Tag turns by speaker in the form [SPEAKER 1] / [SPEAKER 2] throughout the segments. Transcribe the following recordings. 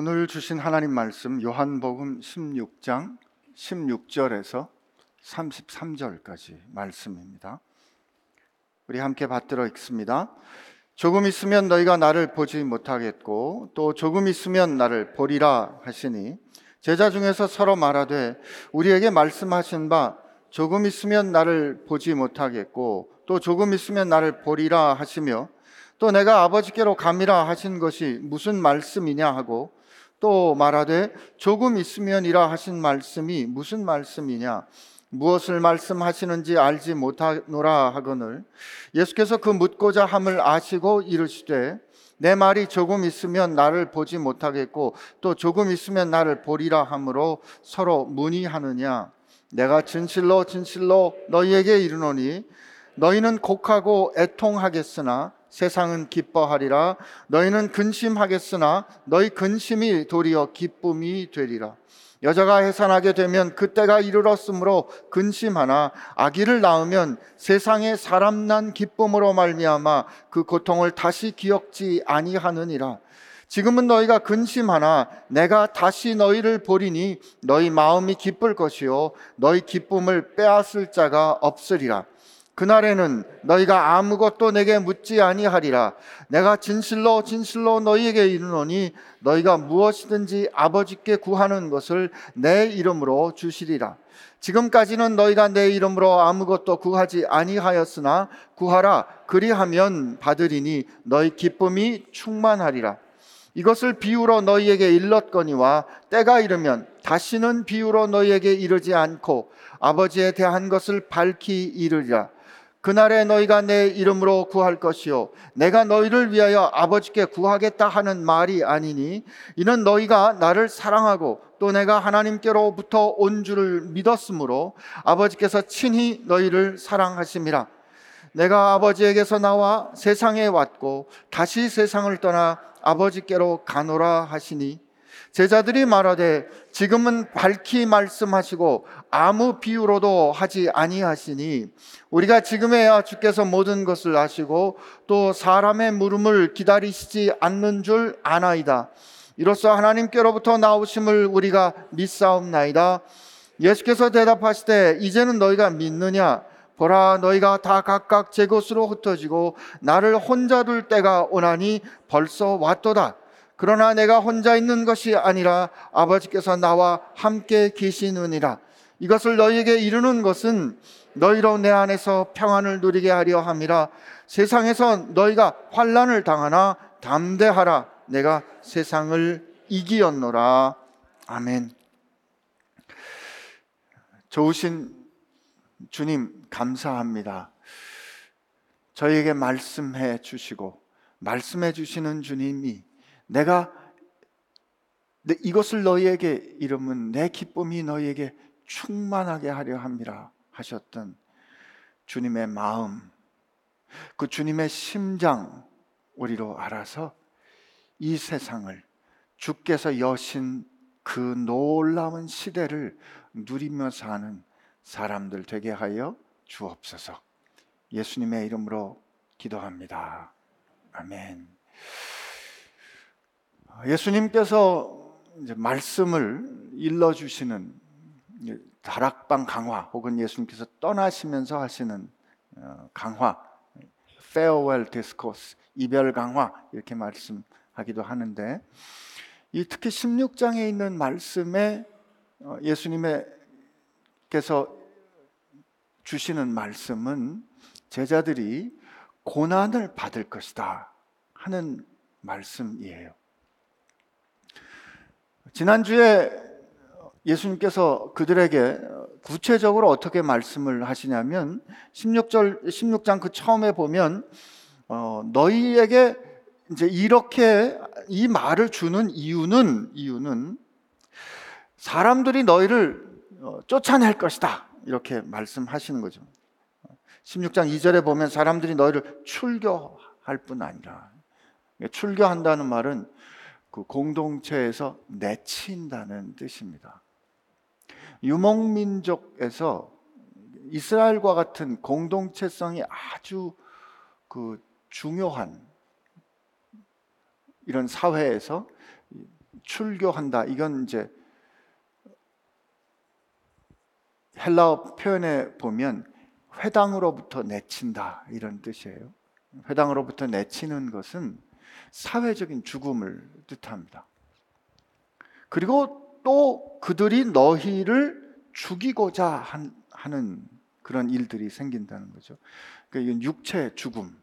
[SPEAKER 1] 오늘 주신 하나님 말씀 요한복음 16장 16절에서 33절까지 말씀입니다. 우리 함께 받들어 읽습니다. 조금 있으면 너희가 나를 보지 못하겠고 또 조금 있으면 나를 보리라 하시니 제자 중에서 서로 말하되 우리에게 말씀하신 바 조금 있으면 나를 보지 못하겠고 또 조금 있으면 나를 보리라 하시며 또 내가 아버지께로 감이라 하신 것이 무슨 말씀이냐 하고 또 말하되 조금 있으면이라 하신 말씀이 무슨 말씀이냐? 무엇을 말씀하시는지 알지 못하노라 하거늘. 예수께서 그 묻고자 함을 아시고 이르시되 내 말이 조금 있으면 나를 보지 못하겠고 또 조금 있으면 나를 보리라 함으로 서로 문의하느냐? 내가 진실로 진실로 너희에게 이르노니 너희는 곡하고 애통하겠으나 세상은 기뻐하리라. 너희는 근심하겠으나 너희 근심이 도리어 기쁨이 되리라. 여자가 해산하게 되면 그때가 이르렀으므로 근심하나 아기를 낳으면 세상에 사람 난 기쁨으로 말미암아 그 고통을 다시 기억지 아니하느니라. 지금은 너희가 근심하나 내가 다시 너희를 보리니 너희 마음이 기쁠 것이요. 너희 기쁨을 빼앗을 자가 없으리라 그날에는 너희가 아무것도 내게 묻지 아니하리라. 내가 진실로 진실로 너희에게 이르노니 너희가 무엇이든지 아버지께 구하는 것을 내 이름으로 주시리라. 지금까지는 너희가 내 이름으로 아무것도 구하지 아니하였으나 구하라 그리하면 받으리니 너희 기쁨이 충만하리라. 이것을 비유로 너희에게 일렀거니와 때가 이르면 다시는 비유로 너희에게 이르지 않고 아버지에 대한 것을 밝히 이르리라. 그날에 너희가 내 이름으로 구할 것이요. 내가 너희를 위하여 아버지께 구하겠다 하는 말이 아니니 이는 너희가 나를 사랑하고 또 내가 하나님께로부터 온 줄을 믿었으므로 아버지께서 친히 너희를 사랑하심이라. 내가 아버지에게서 나와 세상에 왔고 다시 세상을 떠나 아버지께로 가노라 하시니 제자들이 말하되 지금은 밝히 말씀하시고 아무 비유로도 하지 아니하시니 우리가 지금에야 주께서 모든 것을 아시고 또 사람의 물음을 기다리시지 않는 줄 아나이다. 이로써 하나님께로부터 나오심을 우리가 믿사옵나이다. 예수께서 대답하시되 이제는 너희가 믿느냐? 보라 너희가 다 각각 제 곳으로 흩어지고 나를 혼자 둘 때가 오나니 벌써 왔도다. 그러나 내가 혼자 있는 것이 아니라 아버지께서 나와 함께 계시느니라. 이것을 너희에게 이르는 것은 너희로 내 안에서 평안을 누리게 하려 함이라. 세상에서 너희가 환란을 당하나 담대하라. 내가 세상을 이기었노라. 아멘. 좋으신 주님 감사합니다. 저희에게 말씀해 주시고 말씀해 주시는 주님이 내가 이것을 너희에게 이름은 내 기쁨이 너희에게 충만하게 하려 함이라 하셨던 주님의 마음, 그 주님의 심장 우리로 알아서 이 세상을 주께서 여신 그 놀라운 시대를 누리며 사는 사람들 되게 하여 주옵소서. 예수님의 이름으로 기도합니다. 아멘. 예수님께서 이제 말씀을 일러 주시는 다락방 강화 혹은 예수님께서 떠나시면서 하시는 어, 강화 farewell discourse 이별 강화 이렇게 말씀하기도 하는데 이 특히 16장에 있는 말씀에 어, 예수님께서 주시는 말씀은 제자들이 고난을 받을 것이다 하는 말씀이에요. 지난주에 예수님께서 그들에게 구체적으로 어떻게 말씀을 하시냐면 16절 16장 그 처음에 보면 어, 너희에게 이제 이렇게 이 말을 주는 이유는 이유는 사람들이 너희를 어, 쫓아낼 것이다. 이렇게 말씀하시는 거죠. 16장 2절에 보면 사람들이 너희를 출교할 뿐 아니라 출교한다는 말은 그 공동체에서 내친다는 뜻입니다. 유목민족에서 이스라엘과 같은 공동체성이 아주 그 중요한 이런 사회에서 출교한다. 이건 이제 헬라어 표현에 보면 회당으로부터 내친다 이런 뜻이에요. 회당으로부터 내치는 것은 사회적인 죽음을 뜻합니다. 그리고 또 그들이 너희를 죽이고자 한, 하는 그런 일들이 생긴다는 거죠. 그러니까 이건 육체 죽음.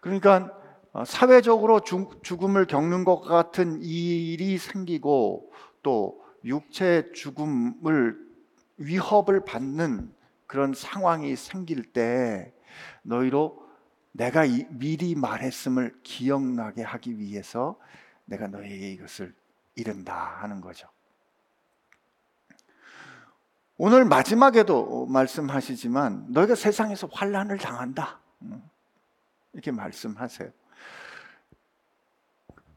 [SPEAKER 1] 그러니까 어, 사회적으로 죽음을 겪는 것 같은 일이 생기고 또 육체 죽음을 위협을 받는 그런 상황이 생길 때 너희로 내가 미리 말했음을 기억나게 하기 위해서 내가 너희에게 이것을 이른다 하는 거죠. 오늘 마지막에도 말씀하시지만 너희가 세상에서 환란을 당한다. 음, 이렇게 말씀하세요.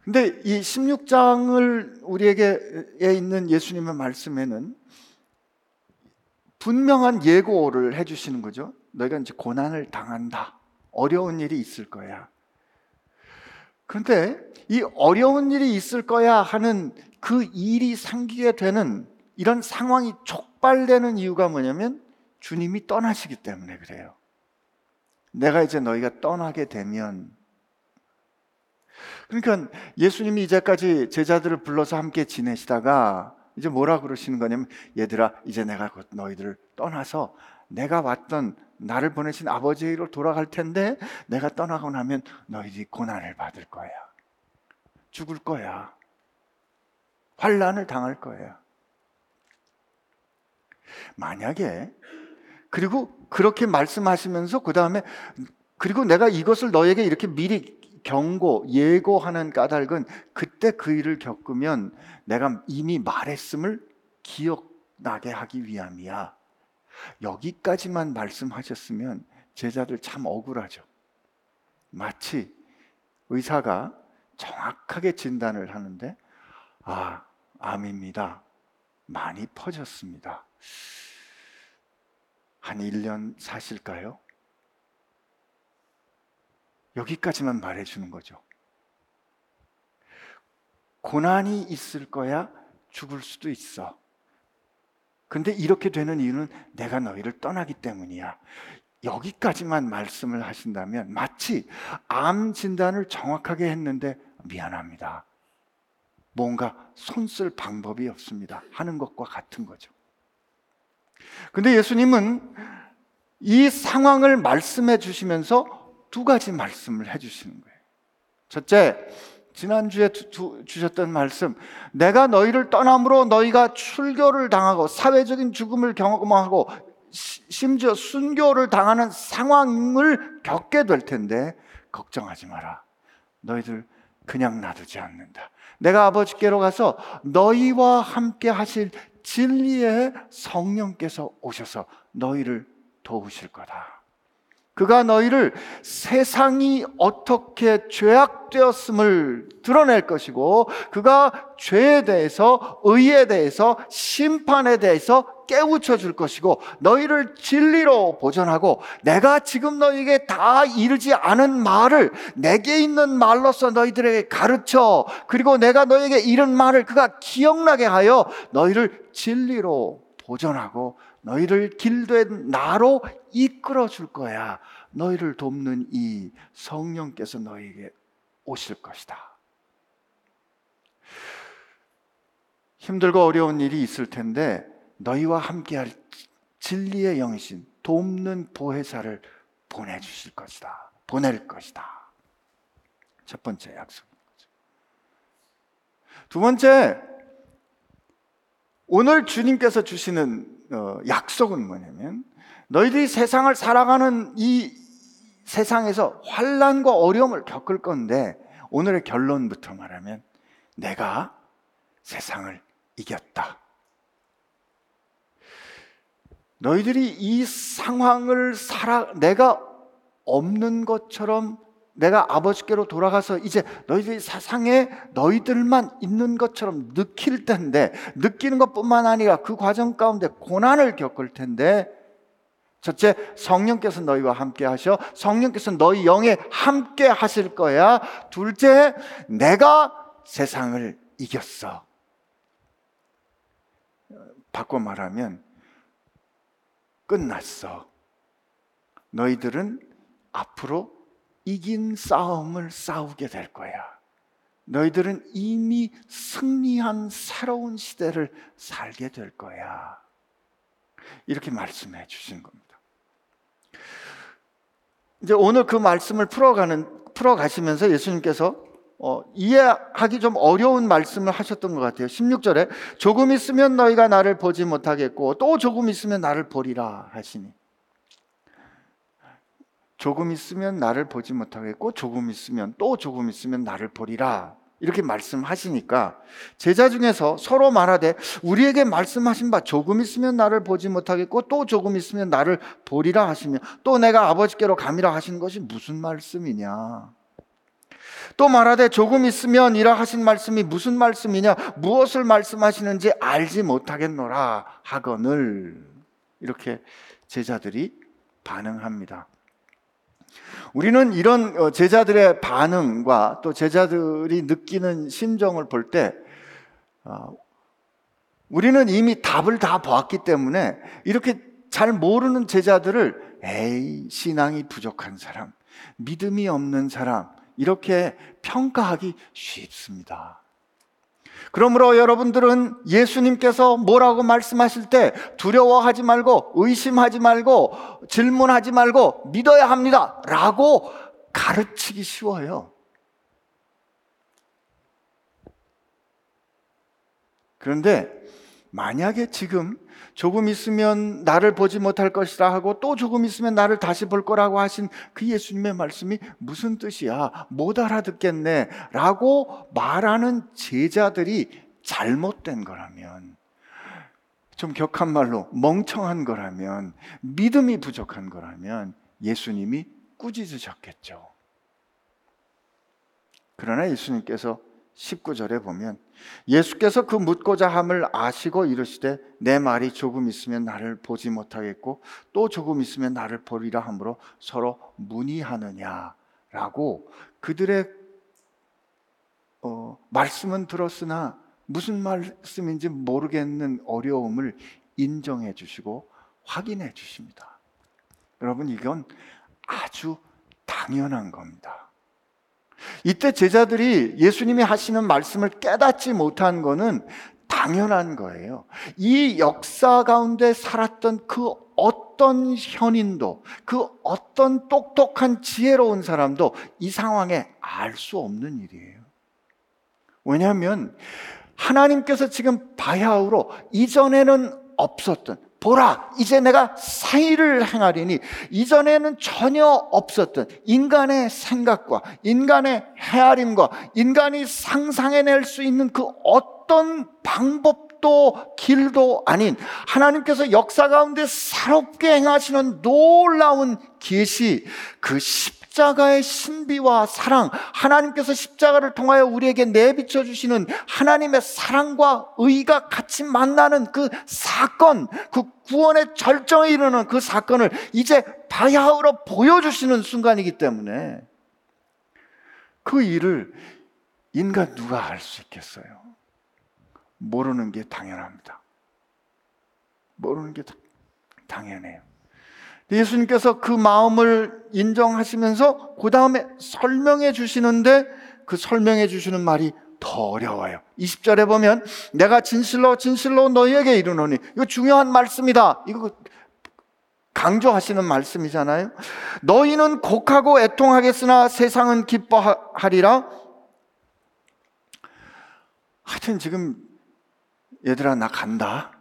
[SPEAKER 1] 근데 이 16장을 우리에게 있는 예수님의 말씀에는 분명한 예고를 해 주시는 거죠. 너희가 이제 고난을 당한다. 어려운 일이 있을 거야. 그런데 이 어려운 일이 있을 거야 하는 그 일이 생기게 되는 이런 상황이 촉발되는 이유가 뭐냐면 주님이 떠나시기 때문에 그래요. 내가 이제 너희가 떠나게 되면 그러니까 예수님이 이제까지 제자들을 불러서 함께 지내시다가 이제 뭐라 그러시는 거냐면 얘들아 이제 내가 곧 너희들을 떠나서 내가 왔던 나를 보내신 아버지로 돌아갈 텐데 내가 떠나고 나면 너희들이 고난을 받을 거야. 죽을 거야. 환란을 당할 거야. 만약에 그리고 그렇게 말씀하시면서 그 다음에 그리고 내가 이것을 너에게 이렇게 미리 경고, 예고하는 까닭은 그때 그 일을 겪으면 내가 이미 말했음을 기억나게 하기 위함이야. 여기까지만 말씀하셨으면 제자들 참 억울하죠. 마치 의사가 정확하게 진단을 하는데, 아, 암입니다. 많이 퍼졌습니다. 한 1년 사실까요? 여기까지만 말해주는 거죠. 고난이 있을 거야 죽을 수도 있어. 근데 이렇게 되는 이유는 내가 너희를 떠나기 때문이야. 여기까지만 말씀을 하신다면 마치 암 진단을 정확하게 했는데 미안합니다. 뭔가 손쓸 방법이 없습니다. 하는 것과 같은 거죠. 근데 예수님은 이 상황을 말씀해 주시면서 두 가지 말씀을 해 주시는 거예요. 첫째, 지난주에 두, 주셨던 말씀, 내가 너희를 떠남으로 너희가 출교를 당하고 사회적인 죽음을 경험하고 심지어 순교를 당하는 상황을 겪게 될 텐데 걱정하지 마라. 너희들 그냥 놔두지 않는다. 내가 아버지께로 가서 너희와 함께 하실 진리의 성령께서 오셔서 너희를 도우실 거다. 그가 너희를 세상이 어떻게 죄악되었음을 드러낼 것이고 그가 죄에 대해서 의에 대해서 심판에 대해서 깨우쳐 줄 것이고 너희를 진리로 보존하고 내가 지금 너희에게 다 이르지 않은 말을 내게 있는 말로서 너희들에게 가르쳐 그리고 내가 너희에게 이른 말을 그가 기억나게 하여 너희를 진리로 보존하고 너희를 길된 나로 이끌어 줄 거야. 너희를 돕는 이 성령께서 너희에게 오실 것이다. 힘들고 어려운 일이 있을 텐데 너희와 함께할 진리의 영이신 돕는 보혜사를 보내주실 것이다. 보낼 것이다. 첫 번째 약속. 두 번째, 오늘 주님께서 주시는 어, 약속은 뭐냐면 너희들이 세상을 살아가는 이 세상에서 환란과 어려움을 겪을 건데 오늘의 결론부터 말하면 내가 세상을 이겼다. 너희들이 이 상황을 살아 내가 없는 것처럼 내가 아버지께로 돌아가서 이제 너희들이 세상에 너희들만 있는 것처럼 느낄 텐데 느끼는 것뿐만 아니라 그 과정 가운데 고난을 겪을 텐데 첫째 성령께서 너희와 함께 하셔 성령께서 너희 영에 함께 하실 거야 둘째 내가 세상을 이겼어. 바꿔 말하면 끝났어. 너희들은 앞으로 이긴 싸움을 싸우게 될 거야. 너희들은 이미 승리한 새로운 시대를 살게 될 거야. 이렇게 말씀해 주신 겁니다. 이제 오늘 그 말씀을 풀어가는 풀어가시면서 예수님께서 어, 이해하기 좀 어려운 말씀을 하셨던 것 같아요. 16절에 조금 있으면 너희가 나를 보지 못하겠고 또 조금 있으면 나를 보리라 하시니 조금 있으면 나를 보지 못하겠고 조금 있으면 또 조금 있으면 나를 보리라 이렇게 말씀하시니까 제자 중에서 서로 말하되 우리에게 말씀하신 바 조금 있으면 나를 보지 못하겠고 또 조금 있으면 나를 보리라 하시며 또 내가 아버지께로 감이라 하시는 것이 무슨 말씀이냐? 또 말하되 조금 있으면 이라 하신 말씀이 무슨 말씀이냐? 무엇을 말씀하시는지 알지 못하겠노라 하거늘. 이렇게 제자들이 반응합니다. 우리는 이런 어, 제자들의 반응과 또 제자들이 느끼는 심정을 볼때 어, 우리는 이미 답을 다 보았기 때문에 이렇게 잘 모르는 제자들을 에이 신앙이 부족한 사람, 믿음이 없는 사람 이렇게 평가하기 쉽습니다. 그러므로 여러분들은 예수님께서 뭐라고 말씀하실 때 두려워하지 말고 의심하지 말고 질문하지 말고 믿어야 합니다. 라고 가르치기 쉬워요. 그런데 만약에 지금 조금 있으면 나를 보지 못할 것이라 하고 또 조금 있으면 나를 다시 볼 거라고 하신 그 예수님의 말씀이 무슨 뜻이야? 못 알아듣겠네. 라고 말하는 제자들이 잘못된 거라면, 좀 격한 말로 멍청한 거라면, 믿음이 부족한 거라면 예수님이 꾸짖으셨겠죠. 그러나 예수님께서 19절에 보면 예수께서 그 묻고자 함을 아시고 이르시되 내 말이 조금 있으면 나를 보지 못하겠고 또 조금 있으면 나를 보리라 함으로 서로 문의하느냐라고 그들의 어, 말씀은 들었으나 무슨 말씀인지 모르겠는 어려움을 인정해 주시고 확인해 주십니다. 여러분 이건 아주 당연한 겁니다. 이때 제자들이 예수님이 하시는 말씀을 깨닫지 못한 것은 당연한 거예요. 이 역사 가운데 살았던 그 어떤 현인도, 그 어떤 똑똑한 지혜로운 사람도 이 상황에 알 수 없는 일이에요. 왜냐하면 하나님께서 지금 바야흐로 이전에는 없었던 보라, 이제 내가 사의를 행하리니 이전에는 전혀 없었던 인간의 생각과 인간의 헤아림과 인간이 상상해낼 수 있는 그 어떤 방법도 길도 아닌 하나님께서 역사 가운데 새롭게 행하시는 놀라운 계시 그 십자가의 신비와 사랑, 하나님께서 십자가를 통하여 우리에게 내비쳐 주시는 하나님의 사랑과 의가 같이 만나는 그 사건, 그 구원의 절정에 이르는 그 사건을 이제 바야흐로 보여주시는 순간이기 때문에 그 일을 인간 누가 할수 있겠어요? 모르는 게 당연합니다. 모르는 게 당연해요. 예수님께서 그 마음을 인정하시면서 그 다음에 설명해 주시는데 그 설명해 주시는 말이 더 어려워요. 20절에 보면 내가 진실로 진실로 너희에게 이르노니 이거 중요한 말씀이다. 이거 강조하시는 말씀이잖아요. 너희는 곡하고 애통하겠으나 세상은 기뻐하리라. 하여튼 지금 얘들아 나 간다.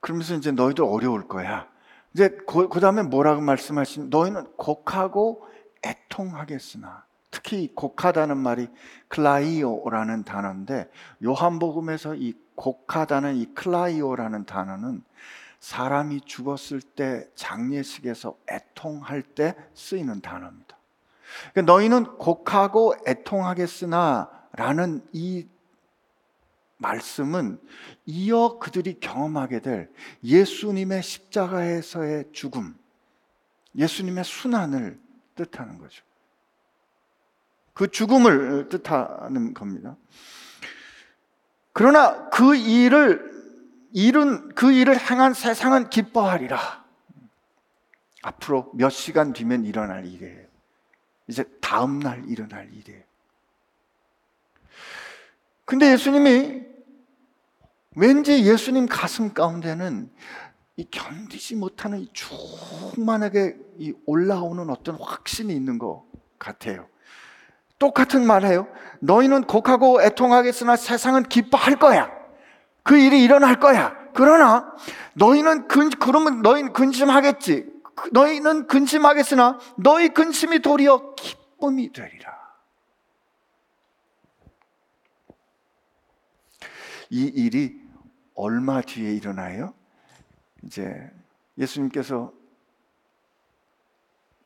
[SPEAKER 1] 그러면서 이제 너희도 어려울 거야. 이제 그, 그 다음에 뭐라고 말씀하신 너희는 곡하고 애통하겠으나 특히 곡하다는 말이 클라이오라는 단어인데 요한복음에서 이 곡하다는 이 클라이오라는 단어는 사람이 죽었을 때 장례식에서 애통할 때 쓰이는 단어입니다. 그러니까 너희는 곡하고 애통하겠으나 라는 이 말씀은 이어 그들이 경험하게 될 예수님의 십자가에서의 죽음, 예수님의 순환을 뜻하는 거죠. 그 죽음을 뜻하는 겁니다. 그러나 그 일을 일은 그 일을 행한 세상은 기뻐하리라. 앞으로 몇 시간 뒤면 일어날 일이에요. 이제 다음 날 일어날 일이에요. 근데 예수님이 왠지 예수님 가슴 가운데는 이 견디지 못하는 이 충만하게 이 올라오는 어떤 확신이 있는 것 같아요. 똑같은 말해요. 너희는 곡하고 애통하겠으나 세상은 기뻐할 거야. 그 일이 일어날 거야. 그러나 너희는 근 그러면 너희는 근심하겠지. 너희는 근심하겠으나 너희 근심이 도리어 기쁨이 되리라. 이 일이 얼마 뒤에 일어나요? 이제 예수님께서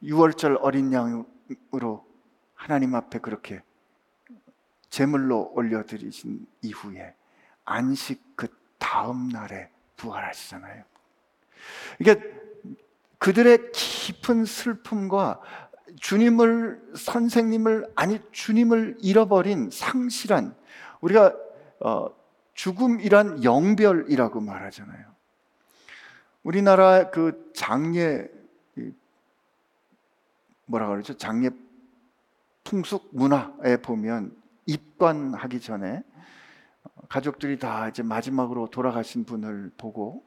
[SPEAKER 1] 6월절 어린 양으로 하나님 앞에 그렇게 제물로 올려드리신 이후에 안식 그 다음 날에 부활하시잖아요. 이게 그들의 깊은 슬픔과 주님을 선생님을 아니 주님을 잃어버린 상실한 우리가 어, 죽음이란 영별이라고 말하잖아요. 우리나라 그 장례 뭐라 그러죠? 장례 풍습 문화에 보면 입관하기 전에 가족들이 다 이제 마지막으로 돌아가신 분을 보고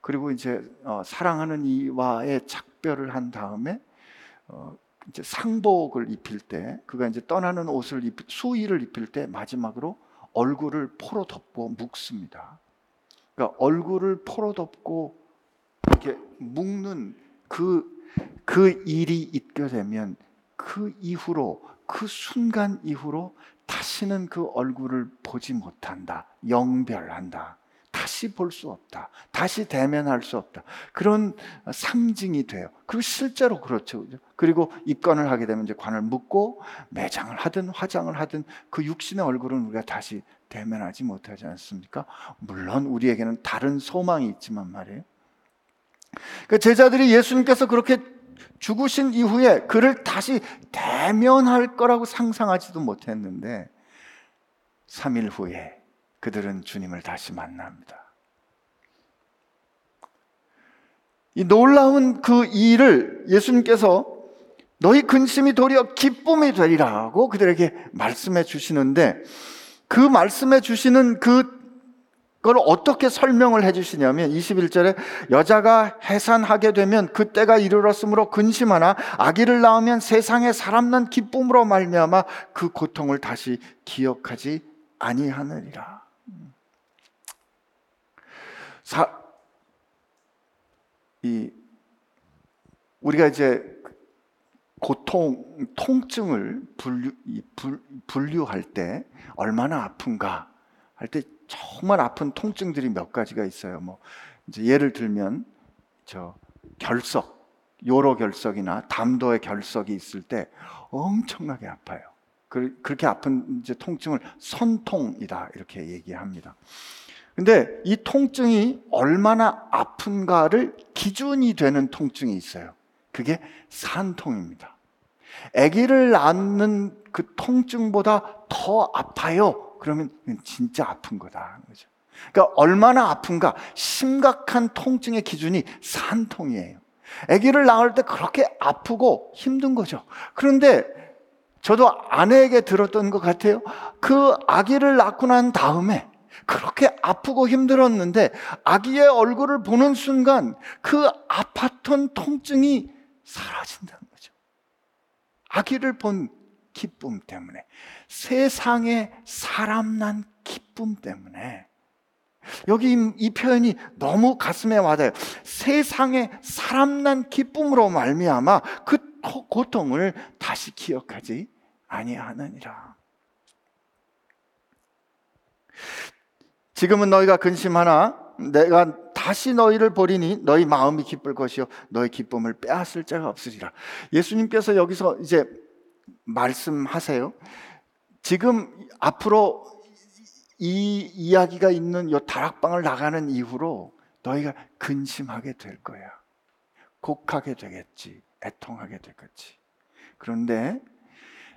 [SPEAKER 1] 그리고 이제 어, 사랑하는 이와의 작별을 한 다음에 어, 이제 상복을 입힐 때 그가 이제 떠나는 옷을 입, 수의를 입힐 때 마지막으로 얼굴을 포로 덮고 묵습니다. 그러니까 얼굴을 포로 덮고 이렇게 묵는 그, 그 일이 있게 되면 그 이후로, 그 순간 이후로 다시는 그 얼굴을 보지 못한다. 영별한다. 다시 볼 수 없다. 다시 대면할 수 없다. 그런 상징이 돼요. 그리고 실제로 그렇죠. 그리고 입관을 하게 되면 이제 관을 묶고 매장을 하든 화장을 하든 그 육신의 얼굴은 우리가 다시 대면하지 못하지 않습니까? 물론 우리에게는 다른 소망이 있지만 말이에요. 그 제자들이 예수님께서 그렇게 죽으신 이후에 그를 다시 대면할 거라고 상상하지도 못했는데 3일 후에 그들은 주님을 다시 만납니다. 이 놀라운 그 일을 예수님께서 너희 근심이 도리어 기쁨이 되리라고 그들에게 말씀해 주시는데 그 말씀해 주시는 그 그걸 어떻게 설명을 해 주시냐면 21절에 여자가 해산하게 되면 그때가 이르렀으므로 근심하나 아기를 낳으면 세상에 사람 난 기쁨으로 말미암아 그 고통을 다시 기억하지 아니하느니라. 사, 이 우리가 이제 고통, 통증을 분류, 분, 분류할 때 얼마나 아픈가 할 때 정말 아픈 통증들이 몇 가지가 있어요. 뭐 이제 예를 들면 저 결석, 요로 결석이나 담도의 결석이 있을 때 엄청나게 아파요. 그렇게 아픈 이제 통증을 선통이다 이렇게 얘기합니다. 근데 이 통증이 얼마나 아픈가를 기준이 되는 통증이 있어요. 그게 산통입니다. 아기를 낳는 그 통증보다 더 아파요. 그러면 진짜 아픈 거다. 그죠? 그러니까 얼마나 아픈가 심각한 통증의 기준이 산통이에요. 아기를 낳을 때 그렇게 아프고 힘든 거죠. 그런데 저도 아내에게 들었던 것 같아요. 그 아기를 낳고 난 다음에 그렇게 아프고 힘들었는데 아기의 얼굴을 보는 순간 그 아팠던 통증이 사라진다는 거죠. 아기를 본 기쁨 때문에 세상에 사람 난 기쁨 때문에 여기 이 표현이 너무 가슴에 와닿아요. 세상에 사람 난 기쁨으로 말미암아 그 고통을 다시 기억하지 아니하느니라. 지금은 너희가 근심하나 내가 다시 너희를 보리니 너희 마음이 기쁠 것이요 너희 기쁨을 빼앗을 자가 없으리라. 예수님께서 여기서 이제 말씀하세요. 지금 앞으로 이 이야기가 있는 요 다락방을 나가는 이후로 너희가 근심하게 될 거야. 곡하게 되겠지. 애통하게 되겠지. 그런데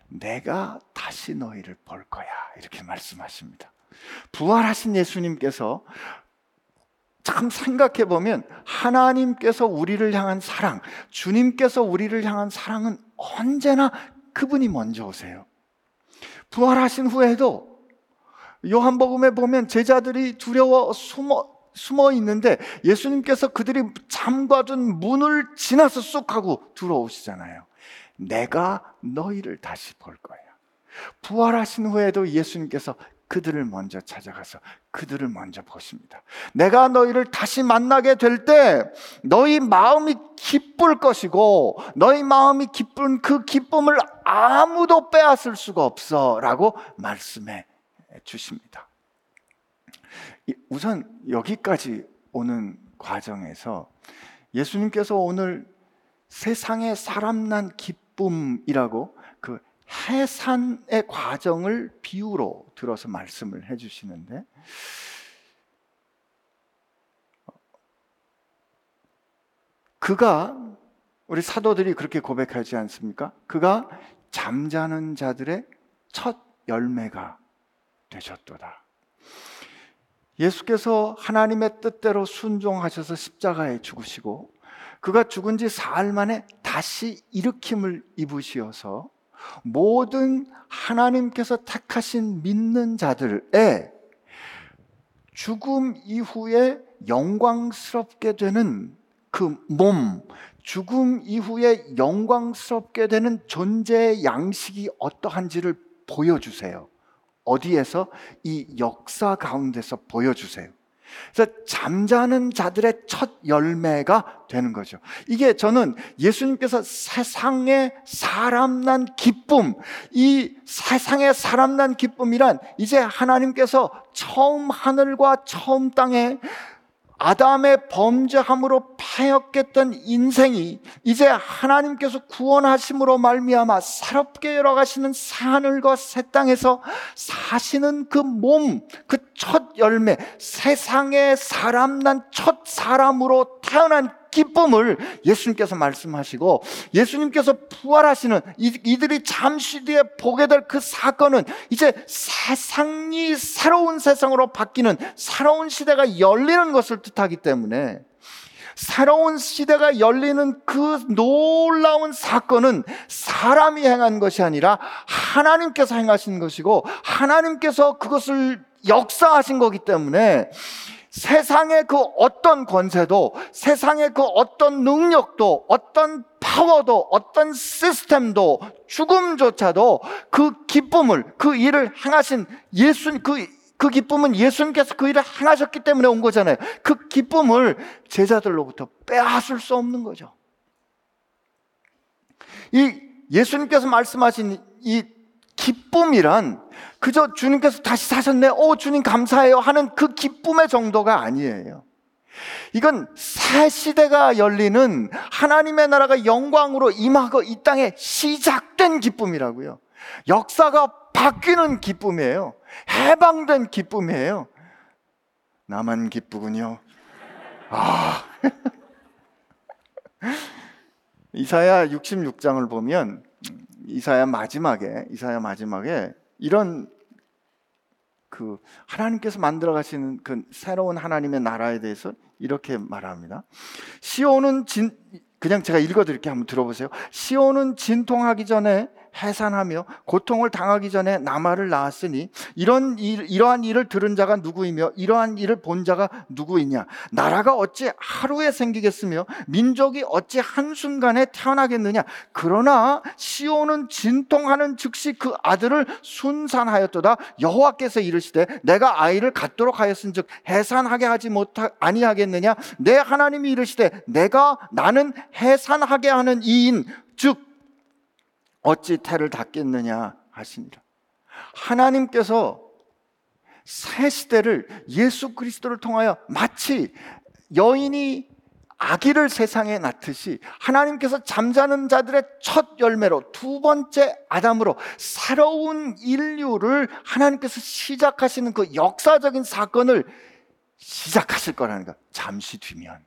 [SPEAKER 1] 내가 다시 너희를 볼 거야. 이렇게 말씀하십니다. 부활하신 예수님께서 참 생각해 보면 하나님께서 우리를 향한 사랑, 주님께서 우리를 향한 사랑은 언제나 그분이 먼저 오세요. 부활하신 후에도 요한복음에 보면 제자들이 두려워 숨어 숨어 있는데 예수님께서 그들이 잠가둔 문을 지나서 쑥 하고 들어오시잖아요. 내가 너희를 다시 볼 거야. 부활하신 후에도 예수님께서 그들을 먼저 찾아가서 그들을 먼저 보십니다. 내가 너희를 다시 만나게 될 때 너희 마음이 기쁠 것이고 너희 마음이 기쁜 그 기쁨을 아무도 빼앗을 수가 없어 라고 말씀해 주십니다. 우선 여기까지 오는 과정에서 예수님께서 오늘 세상의 사람 난 기쁨이라고 그 해산의 과정을 비유로 들어서 말씀을 해주시는데 그가 우리 사도들이 그렇게 고백하지 않습니까? 그가 잠자는 자들의 첫 열매가 되셨도다. 예수께서 하나님의 뜻대로 순종하셔서 십자가에 죽으시고 그가 죽은 지 사흘 만에 다시 일으킴을 입으시어서 모든 하나님께서 택하신 믿는 자들의 죽음 이후에 영광스럽게 되는 그 몸, 죽음 이후에 영광스럽게 되는 존재의 양식이 어떠한지를 보여주세요. 어디에서? 이 역사 가운데서 보여주세요. 그래서 잠자는 자들의 첫 열매가 되는 거죠. 이게 저는 예수님께서 세상에 사람 난 기쁨, 이 세상에 사람 난 기쁨이란 이제 하나님께서 처음 하늘과 처음 땅에 아담의 범죄함으로 파였겠던 인생이 이제 하나님께서 구원하심으로 말미암아 새롭게 열어가시는 하늘과 새 땅에서 사시는 그 몸, 그 첫 열매, 세상에 사람 난 첫 사람으로 태어난 기쁨을 예수님께서 말씀하시고 예수님께서 부활하시는 이들이 잠시 뒤에 보게 될 그 사건은 이제 세상이 새로운 세상으로 바뀌는 새로운 시대가 열리는 것을 뜻하기 때문에 새로운 시대가 열리는 그 놀라운 사건은 사람이 행한 것이 아니라 하나님께서 행하신 것이고 하나님께서 그것을 역사하신 거기 때문에 세상의 그 어떤 권세도, 세상의 그 어떤 능력도, 어떤 파워도, 어떤 시스템도, 죽음조차도 그 기쁨을, 그 일을 행하신 예수, 그, 그 기쁨은 예수님께서 그 일을 행하셨기 때문에 온 거잖아요. 그 기쁨을 제자들로부터 빼앗을 수 없는 거죠. 이 예수님께서 말씀하신 이 기쁨이란 그저 주님께서 다시 사셨네. 오, 주님 감사해요. 하는 그 기쁨의 정도가 아니에요. 이건 새 시대가 열리는 하나님의 나라가 영광으로 임하고 이 땅에 시작된 기쁨이라고요. 역사가 바뀌는 기쁨이에요. 해방된 기쁨이에요. 나만 기쁘군요. 아. 이사야 66장을 보면 이사야 마지막에 이사야 마지막에 이런 그 하나님께서 만들어 가시는 그 새로운 하나님의 나라에 대해서 이렇게 말합니다. 시온은 진 그냥 제가 읽어 드릴게요. 한번 들어보세요. 시온은 진통하기 전에 해산하며 고통을 당하기 전에 나마를 낳았으니 이런 일, 이러한 일을 들은 자가 누구이며 이러한 일을 본 자가 누구이냐? 나라가 어찌 하루에 생기겠으며 민족이 어찌 한순간에 태어나겠느냐? 그러나 시온은 진통하는 즉시 그 아들을 순산하였도다. 여호와께서 이르시되 내가 아이를 갖도록 하였은즉 해산하게 하지 못하 아니하겠느냐? 내 하나님이 이르시되 내가 나는 해산하게 하는 이인 즉 어찌 태를 닫겠느냐 하시니라. 하나님께서 새 시대를 예수 그리스도를 통하여 마치 여인이 아기를 세상에 낳듯이 하나님께서 잠자는 자들의 첫 열매로 두 번째 아담으로 새로운 인류를 하나님께서 시작하시는 그 역사적인 사건을 시작하실 거라는 것. 잠시 뒤면.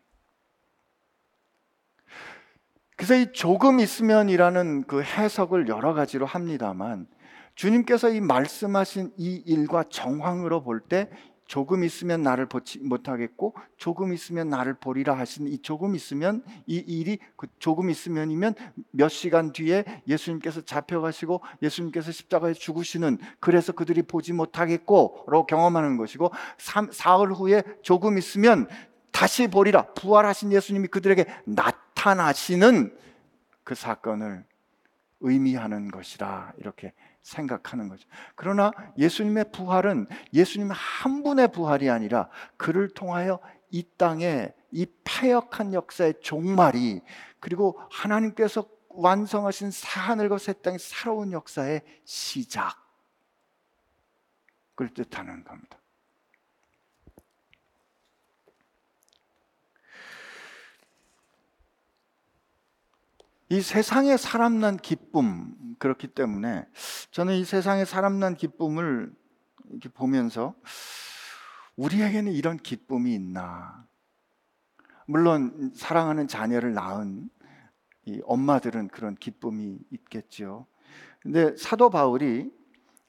[SPEAKER 1] 그래서 이 조금 있으면이라는 그 해석을 여러 가지로 합니다만 주님께서 이 말씀하신 이 일과 정황으로 볼 때 조금 있으면 나를 보지 못하겠고 조금 있으면 나를 보리라 하신 이 조금 있으면 이 일이 그 조금 있으면이면 몇 시간 뒤에 예수님께서 잡혀가시고 예수님께서 십자가에 죽으시는 그래서 그들이 보지 못하겠고로 경험하는 것이고 삼- 사흘 후에 조금 있으면 다시 보리라 부활하신 예수님이 그들에게 나 타나시는 그 사건을 의미하는 것이라 이렇게 생각하는 거죠. 그러나 예수님의 부활은 예수님 한 분의 부활이 아니라 그를 통하여 이 땅에 이 패역한 역사의 종말이 그리고 하나님께서 완성하신 새하늘과 새 땅의 새로운 역사의 시작을 뜻하는 겁니다. 이 세상에 사람 난 기쁨 그렇기 때문에 저는 이 세상에 사람 난 기쁨을 이렇게 보면서 우리에게는 이런 기쁨이 있나? 물론 사랑하는 자녀를 낳은 이 엄마들은 그런 기쁨이 있겠죠. 근데 사도 바울이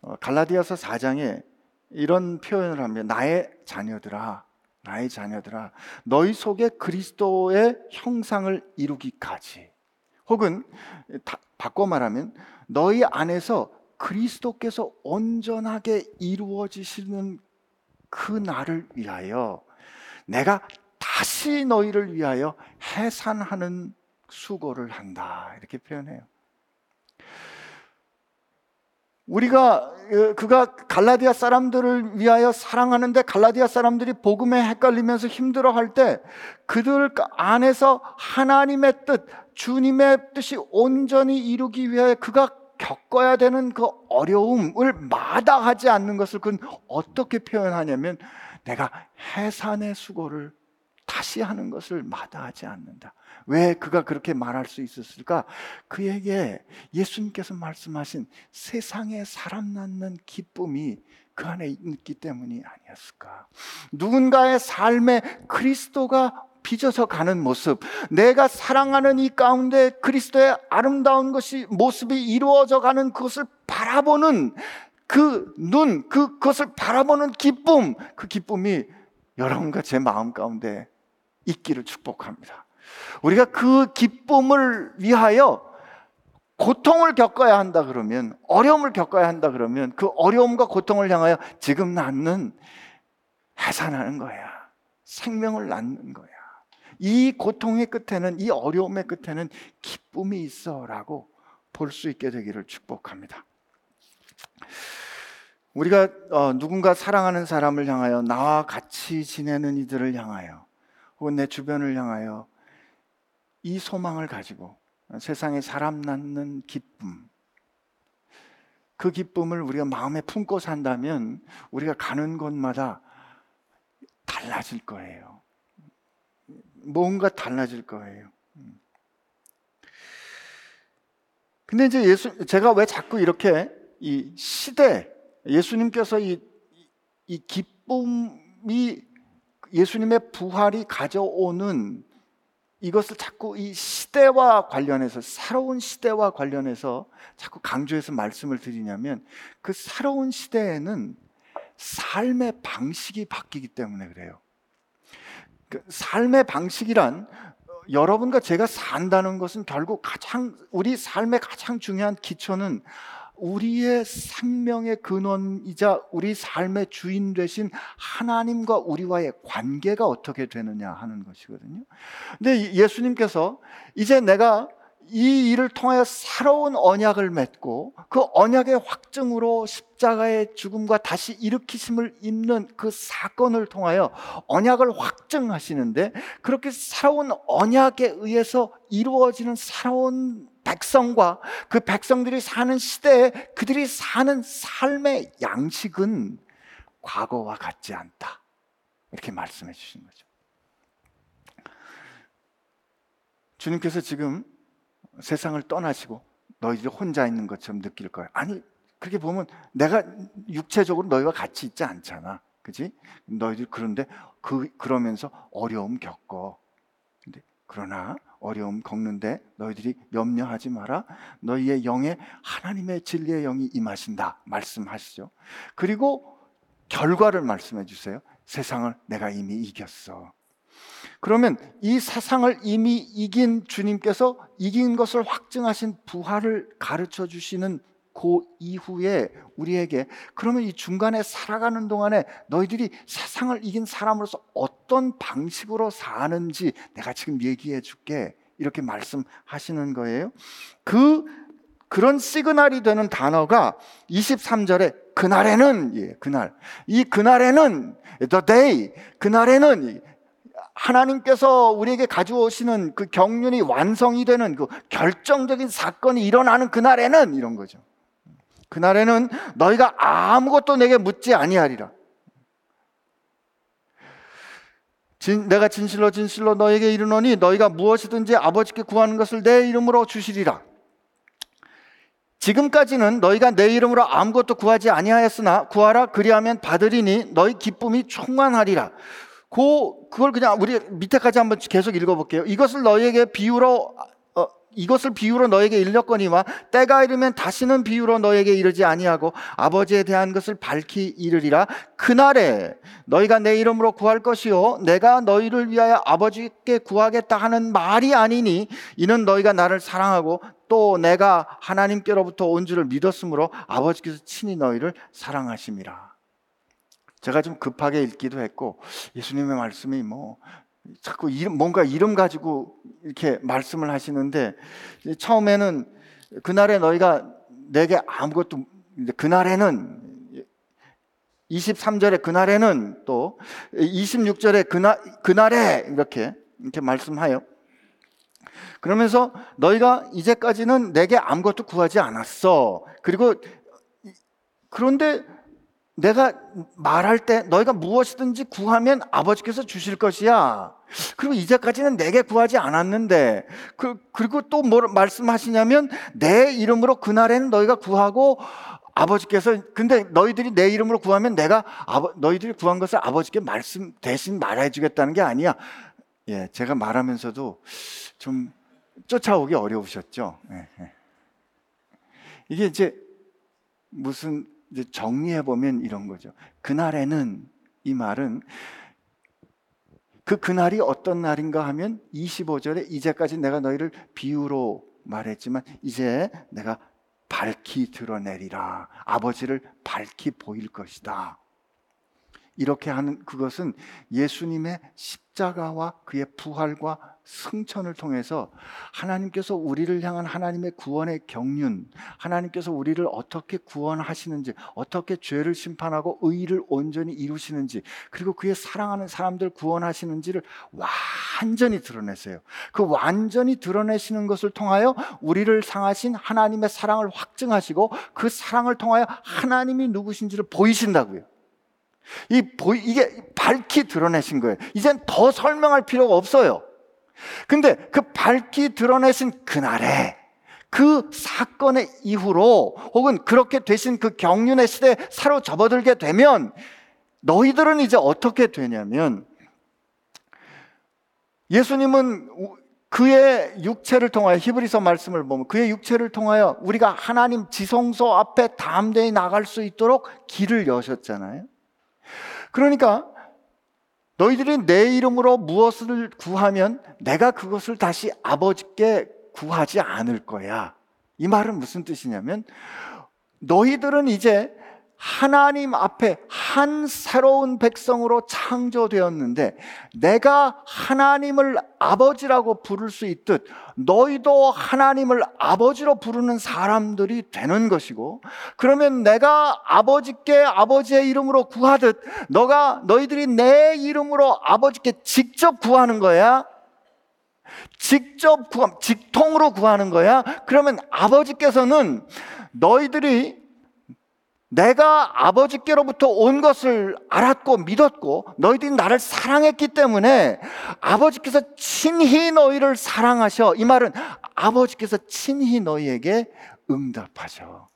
[SPEAKER 1] 어, 갈라디아서 4장에 이런 표현을 하면 나의 자녀들아 나의 자녀들아 너희 속에 그리스도의 형상을 이루기까지 혹은 다, 바꿔 말하면 너희 안에서 그리스도께서 온전하게 이루어지시는 그 날을 위하여 내가 다시 너희를 위하여 해산하는 수고를 한다 이렇게 표현해요. 우리가 어, 그가 갈라디아 사람들을 위하여 사랑하는데 갈라디아 사람들이 복음에 헷갈리면서 힘들어할 때 그들 안에서 하나님의 뜻, 주님의 뜻이 온전히 이루기 위해 그가 겪어야 되는 그 어려움을 마다하지 않는 것을 그는 어떻게 표현하냐면 내가 해산의 수고를 다시 하는 것을 마다하지 않는다. 왜 그가 그렇게 말할 수 있었을까? 그에게 예수님께서 말씀하신 세상에 사람 낳는 기쁨이 그 안에 있기 때문이 아니었을까? 누군가의 삶에 그리스도가 빚어서 가는 모습, 내가 사랑하는 이 가운데 그리스도의 아름다운 것이 모습이 이루어져 가는 그것을 바라보는 그 눈, 그, 그것을 바라보는 기쁨, 그 기쁨이 여러분과 제 마음 가운데 있기를 축복합니다. 우리가 그 기쁨을 위하여 고통을 겪어야 한다 그러면, 어려움을 겪어야 한다 그러면, 그 어려움과 고통을 향하여 지금 낳는 해산하는 거야. 생명을 낳는 거야. 이 고통의 끝에는, 이 어려움의 끝에는 기쁨이 있어 라고 볼 수 있게 되기를 축복합니다. 우리가 어, 누군가 사랑하는 사람을 향하여 나와 같이 지내는 이들을 향하여 혹은 내 주변을 향하여 이 소망을 가지고 세상에 사람 낳는 기쁨 그 기쁨을 우리가 마음에 품고 산다면 우리가 가는 곳마다 달라질 거예요. 뭔가 달라질 거예요. 근데 이제 예수 제가 왜 자꾸 이렇게 이 시대 예수님께서 이, 이 기쁨이 예수님의 부활이 가져오는 이것을 자꾸 이 시대와 관련해서 새로운 시대와 관련해서 자꾸 강조해서 말씀을 드리냐면 그 새로운 시대에는 삶의 방식이 바뀌기 때문에 그래요. 그 삶의 방식이란 여러분과 제가 산다는 것은 결국 가장 우리 삶의 가장 중요한 기초는 우리의 생명의 근원이자 우리 삶의 주인 되신 하나님과 우리와의 관계가 어떻게 되느냐 하는 것이거든요. 근데 예수님께서 이제 내가 이 일을 통하여 새로운 언약을 맺고 그 언약의 확증으로 십자가의 죽음과 다시 일으키심을 입는 그 사건을 통하여 언약을 확증하시는데 그렇게 새로운 언약에 의해서 이루어지는 새로운 백성과 그 백성들이 사는 시대에 그들이 사는 삶의 양식은 과거와 같지 않다. 이렇게 말씀해 주신 거죠. 주님께서 지금 세상을 떠나시고 너희들이 혼자 있는 것처럼 느낄 거야. 아니, 그렇게 보면 내가 육체적으로 너희와 같이 있지 않잖아. 그지? 너희들 그런데 그, 그러면서 어려움 겪어. 근데 그러나 어려움 겪는데 너희들이 염려하지 마라. 너희의 영에 하나님의 진리의 영이 임하신다. 말씀하시죠. 그리고 결과를 말씀해 주세요. 세상을 내가 이미 이겼어. 그러면 이 세상을 이미 이긴 주님께서 이긴 것을 확증하신 부활을 가르쳐 주시는 그 이후에 우리에게 그러면 이 중간에 살아가는 동안에 너희들이 세상을 이긴 사람으로서 어떤 방식으로 사는지 내가 지금 얘기해 줄게. 이렇게 말씀하시는 거예요. 그 그런 시그널이 되는 단어가 23절에 그날에는 예, 그날 이 그날에는 the day 그날에는 하나님께서 우리에게 가져오시는 그 경륜이 완성이 되는 그 결정적인 사건이 일어나는 그날에는 이런 거죠. 그날에는 너희가 아무것도 내게 묻지 아니하리라. 진, 내가 진실로 진실로 너에게 이르노니 너희가 무엇이든지 아버지께 구하는 것을 내 이름으로 주시리라. 지금까지는 너희가 내 이름으로 아무것도 구하지 아니하였으나 구하라 그리하면 받으리니 너희 기쁨이 충만하리라. 그 그걸 그냥 우리 밑에까지 한번 계속 읽어볼게요. 이것을 너희에게 비유로 이것을 비유로 너에게 일렀거니와 때가 이르면 다시는 비유로 너에게 이르지 아니하고 아버지에 대한 것을 밝히 이르리라. 그날에 너희가 내 이름으로 구할 것이요 내가 너희를 위하여 아버지께 구하겠다 하는 말이 아니니 이는 너희가 나를 사랑하고 또 내가 하나님께로부터 온 줄을 믿었으므로 아버지께서 친히 너희를 사랑하심이라. 제가 좀 급하게 읽기도 했고 예수님의 말씀이 뭐 자꾸 이름, 뭔가 이름 가지고 이렇게 말씀을 하시는데 처음에는 그날에 너희가 내게 아무것도 그날에는 23절에 그날에는 또 26절에 그날 그날에 이렇게 이렇게 말씀하여 그러면서 너희가 이제까지는 내게 아무것도 구하지 않았어. 그리고 그런데 내가 말할 때 너희가 무엇이든지 구하면 아버지께서 주실 것이야. 그리고 이제까지는 내게 구하지 않았는데, 그, 그리고 또 뭘 말씀하시냐면 내 이름으로 그날에는 너희가 구하고 아버지께서 근데 너희들이 내 이름으로 구하면 내가 아버, 너희들이 구한 것을 아버지께 말씀 대신 말해 주겠다는 게 아니야. 예, 제가 말하면서도 좀 쫓아오기 어려우셨죠. 예, 예. 이게 이제 무슨 정리해 보면 이런 거죠. 그날에는 이 말은 그 그날이 어떤 날인가 하면 25절에 이제까지 내가 너희를 비유로 말했지만 이제 내가 밝히 드러내리라. 아버지를 밝히 보일 것이다. 이렇게 하는 그것은 예수님의 십자가와 그의 부활과 승천을 통해서 하나님께서 우리를 향한 하나님의 구원의 경륜, 하나님께서 우리를 어떻게 구원하시는지, 어떻게 죄를 심판하고 의를 온전히 이루시는지, 그리고 그의 사랑하는 사람들 구원하시는지를 완전히 드러냈어요. 그 완전히 드러내시는 것을 통하여 우리를 상하신 하나님의 사랑을 확증하시고 그 사랑을 통하여 하나님이 누구신지를 보이신다고요. 이 보이, 이게 밝히 드러내신 거예요. 이젠 더 설명할 필요가 없어요. 근데 그 밝히 드러내신 그날에 그 사건의 이후로 혹은 그렇게 되신 그 경륜의 시대에 사로 접어들게 되면 너희들은 이제 어떻게 되냐면 예수님은 그의 육체를 통하여 히브리서 말씀을 보면 그의 육체를 통하여 우리가 하나님 지성소 앞에 담대히 나갈 수 있도록 길을 여셨잖아요. 그러니까 너희들이 내 이름으로 무엇을 구하면 내가 그것을 다시 아버지께 구하지 않을 거야. 이 말은 무슨 뜻이냐면 너희들은 이제 하나님 앞에 한 새로운 백성으로 창조되었는데 내가 하나님을 아버지라고 부를 수 있듯 너희도 하나님을 아버지로 부르는 사람들이 되는 것이고 그러면 내가 아버지께 아버지의 이름으로 구하듯 너가 너희들이 내 이름으로 아버지께 직접 구하는 거야. 직접 구함, 직통으로 구하는 거야. 그러면 아버지께서는 너희들이 내가 아버지께로부터 온 것을 알았고 믿었고 너희들이 나를 사랑했기 때문에 아버지께서 친히 너희를 사랑하셔. 이 말은 아버지께서 친히 너희에게 응답하셔.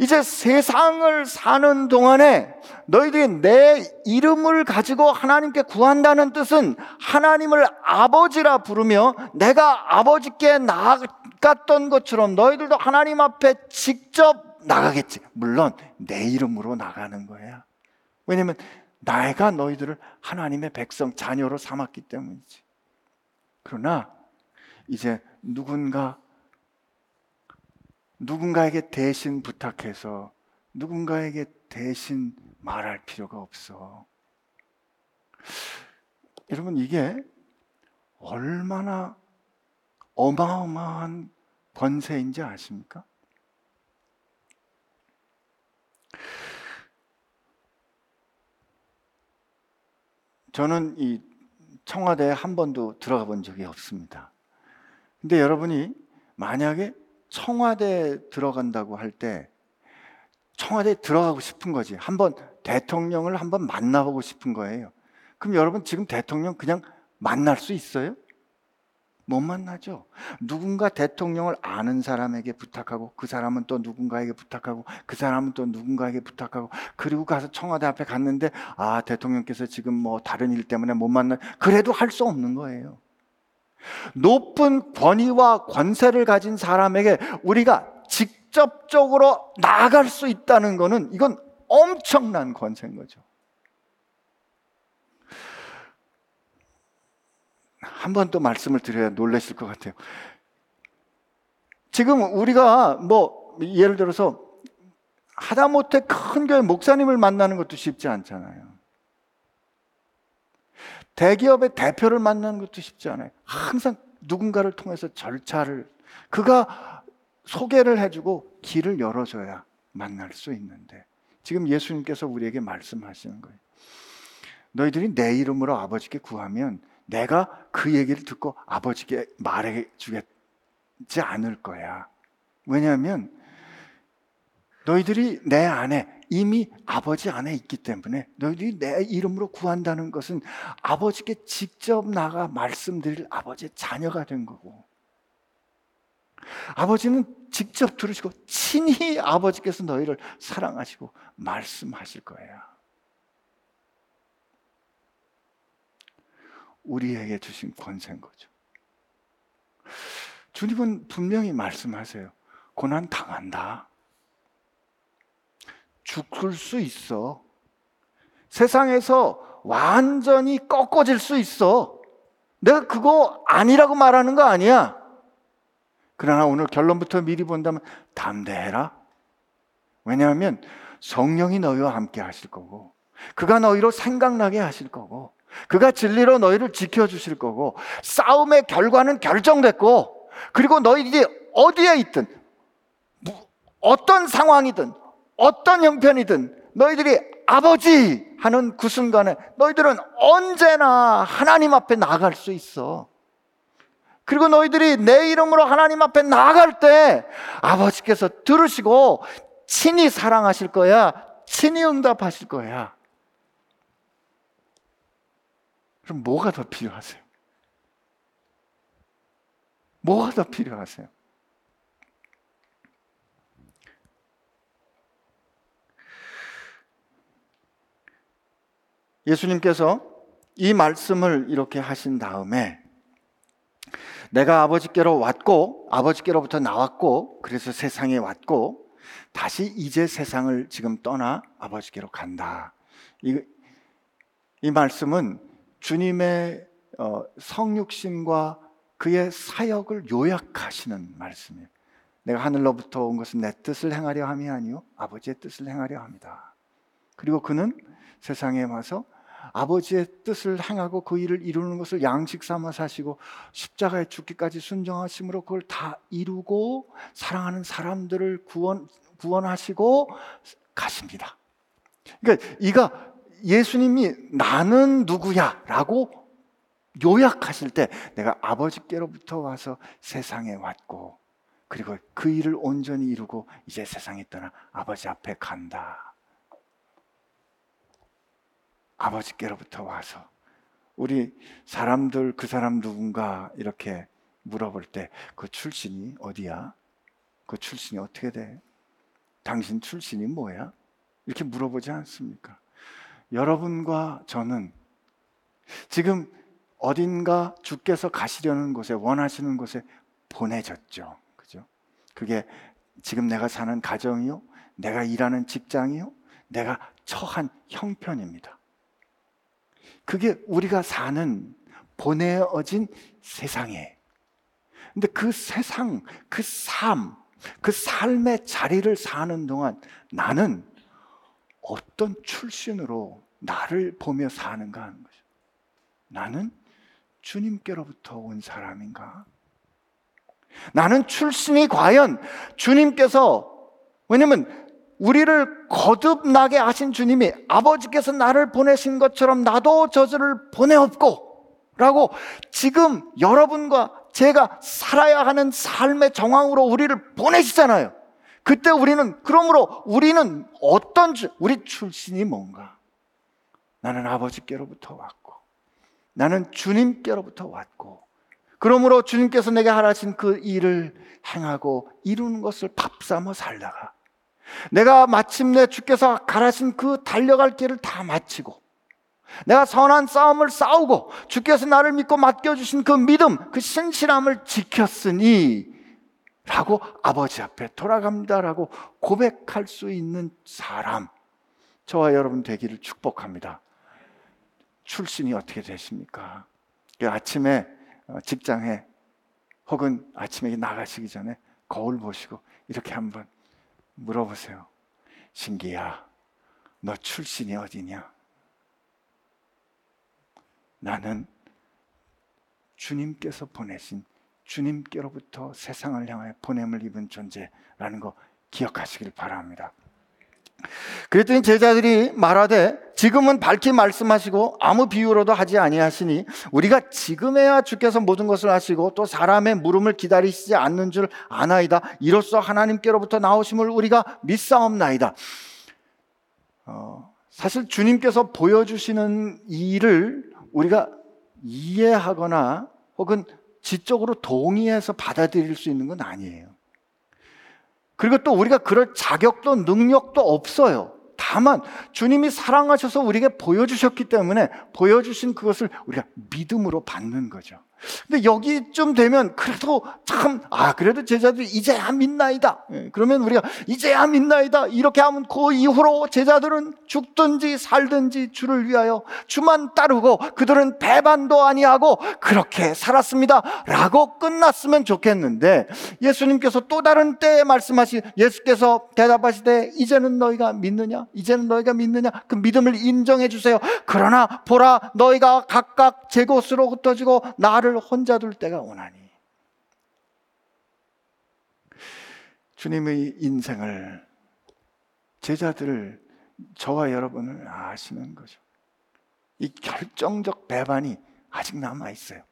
[SPEAKER 1] 이제 세상을 사는 동안에 너희들이 내 이름을 가지고 하나님께 구한다는 뜻은 하나님을 아버지라 부르며 내가 아버지께 나갔던 것처럼 너희들도 하나님 앞에 직접 나가겠지. 물론 내 이름으로 나가는 거야. 왜냐면 내가 너희들을 하나님의 백성 자녀로 삼았기 때문이지. 그러나 이제 누군가 누군가에게 대신 부탁해서 누군가에게 대신 말할 필요가 없어. 여러분, 이게 얼마나 어마어마한 권세인지 아십니까? 저는 이 청와대에 한 번도 들어가 본 적이 없습니다. 근데 여러분이 만약에 청와대에 들어간다고 할 때 청와대에 들어가고 싶은 거지. 한번 대통령을 한번 만나보고 싶은 거예요. 그럼 여러분 지금 대통령 그냥 만날 수 있어요? 못 만나죠. 누군가 대통령을 아는 사람에게 부탁하고 그 사람은 또 누군가에게 부탁하고 그 사람은 또 누군가에게 부탁하고 그리고 가서 청와대 앞에 갔는데 아 대통령께서 지금 뭐 다른 일 때문에 못 만나 그래도 할 수 없는 거예요. 높은 권위와 권세를 가진 사람에게 우리가 직접적으로 나아갈 수 있다는 것은 이건 엄청난 권세인 거죠. 한 번 또 말씀을 드려야 놀라실 것 같아요. 지금 우리가 뭐 예를 들어서 하다못해 큰 교회 목사님을 만나는 것도 쉽지 않잖아요. 대기업의 대표를 만나는 것도 쉽지 않아요. 항상 누군가를 통해서 절차를 그가 소개를 해주고 길을 열어줘야 만날 수 있는데 지금 예수님께서 우리에게 말씀하시는 거예요. 너희들이 내 이름으로 아버지께 구하면 내가 그 얘기를 듣고 아버지께 말해 주겠지 않을 거야. 왜냐하면 너희들이 내 안에 이미 아버지 안에 있기 때문에 너희들이 내 이름으로 구한다는 것은 아버지께 직접 나가 말씀드릴 아버지의 자녀가 된 거고 아버지는 직접 들으시고 친히 아버지께서 너희를 사랑하시고 말씀하실 거예요. 우리에게 주신 권세인 거죠. 주님은 분명히 말씀하세요. 고난 당한다. 죽을 수 있어. 세상에서 완전히 꺾어질 수 있어. 내가 그거 아니라고 말하는 거 아니야. 그러나 오늘 결론부터 미리 본다면 담대해라. 왜냐하면 성령이 너희와 함께 하실 거고, 그가 너희로 생각나게 하실 거고, 그가 진리로 너희를 지켜주실 거고, 싸움의 결과는 결정됐고, 그리고 너희들이 어디에 있든, 어떤 상황이든, 어떤 형편이든 너희들이 아버지 하는 그 순간에 너희들은 언제나 하나님 앞에 나갈 수 있어. 그리고 너희들이 내 이름으로 하나님 앞에 나갈 때 아버지께서 들으시고 친히 사랑하실 거야. 친히 응답하실 거야. 그럼 뭐가 더 필요하세요? 뭐가 더 필요하세요? 예수님께서 이 말씀을 이렇게 하신 다음에 내가 아버지께로 왔고 아버지께로부터 나왔고 그래서 세상에 왔고 다시 이제 세상을 지금 떠나 아버지께로 간다. 이, 이 말씀은 주님의 어, 성육신과 그의 사역을 요약하시는 말씀이에요. 내가 하늘로부터 온 것은 내 뜻을 행하려 함이 아니요 아버지의 뜻을 행하려 합니다. 그리고 그는 세상에 와서 아버지의 뜻을 행하고 그 일을 이루는 것을 양식 삼아 사시고 십자가에 죽기까지 순종하심으로 그걸 다 이루고 사랑하는 사람들을 구원 구원하시고 가십니다. 그러니까 이가 예수님이 나는 누구야라고 요약하실 때 내가 아버지께로부터 와서 세상에 왔고 그리고 그 일을 온전히 이루고 이제 세상에 떠나 아버지 앞에 간다. 아버지께로부터 와서 우리 사람들 그 사람 누군가 이렇게 물어볼 때 그 출신이 어디야? 그 출신이 어떻게 돼? 당신 출신이 뭐야? 이렇게 물어보지 않습니까? 여러분과 저는 지금 어딘가 주께서 가시려는 곳에 원하시는 곳에 보내졌죠. 그죠? 그게 지금 내가 사는 가정이요, 내가 일하는 직장이요, 내가 처한 형편입니다. 그게 우리가 사는 보내어진 세상에. 근데 그 세상, 그 삶, 그 삶의 자리를 사는 동안 나는 어떤 출신으로 나를 보며 사는가 하는 거죠. 나는 주님께로부터 온 사람인가? 나는 출신이 과연 주님께서 왜냐면 우리를 거듭나게 하신 주님이 아버지께서 나를 보내신 것처럼 나도 저들을 보내었고 라고 지금 여러분과 제가 살아야 하는 삶의 정황으로 우리를 보내시잖아요. 그때 우리는 그러므로 우리는 어떤 주, 우리 출신이 뭔가? 나는 아버지께로부터 왔고 나는 주님께로부터 왔고 그러므로 주님께서 내게 하라신 그 일을 행하고 이루는 것을 밥 삼아 살다가 내가 마침내 주께서 가라신 그 달려갈 길을 다 마치고 내가 선한 싸움을 싸우고 주께서 나를 믿고 맡겨주신 그 믿음, 그 신실함을 지켰으니 라고 아버지 앞에 돌아갑니다 라고 고백할 수 있는 사람 저와 여러분 되기를 축복합니다. 출신이 어떻게 되십니까? 그 아침에 어, 직장에 혹은 아침에 나가시기 전에 거울 보시고 이렇게 한번 물어보세요. 신기야, 너 출신이 어디냐? 나는 주님께서 보내신 주님께로부터 세상을 향하여 보냄을 입은 존재라는 거 기억하시길 바랍니다. 그랬더니 제자들이 말하되 지금은 밝히 말씀하시고 아무 비유로도 하지 아니하시니 우리가 지금에야 주께서 모든 것을 하시고 또 사람의 물음을 기다리시지 않는 줄 아나이다. 이로써 하나님께로부터 나오심을 우리가 믿사옵나이다. 어, 사실 주님께서 보여주시는 일을 우리가 이해하거나 혹은 지적으로 동의해서 받아들일 수 있는 건 아니에요. 그리고 또 우리가 그럴 자격도 능력도 없어요. 다만 주님이 사랑하셔서 우리에게 보여주셨기 때문에 보여주신 그것을 우리가 믿음으로 받는 거죠. 근데 여기쯤 되면 그래도 참, 아, 그래도 제자들이 이제야 믿나이다. 예, 그러면 우리가 이제야 믿나이다. 이렇게 하면 그 이후로 제자들은 죽든지 살든지 주를 위하여 주만 따르고 그들은 배반도 아니하고 그렇게 살았습니다. 라고 끝났으면 좋겠는데 예수님께서 또 다른 때에 말씀하시, 예수께서 대답하시되 이제는 너희가 믿느냐? 이제는 너희가 믿느냐? 그 믿음을 인정해 주세요. 그러나 보라, 너희가 각각 제 곳으로 흩어지고 나를 나를 혼자 둘 때가 오나니. 주님의 인생을 제자들을 저와 여러분을 아시는 거죠. 이 결정적 배반이 아직 남아 있어요.